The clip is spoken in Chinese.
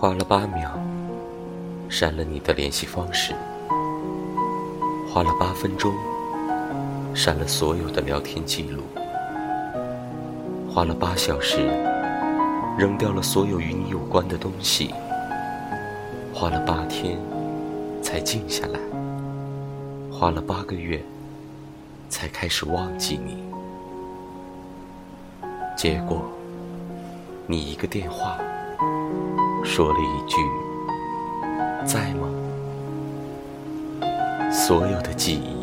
花了八秒，删了你的联系方式；花了八分钟，删了所有的聊天记录；花了八小时，扔掉了所有与你有关的东西；花了八天，才静下来；花了八个月，才开始忘记你。结果，你一个电话。说了一句：“在吗？”所有的记忆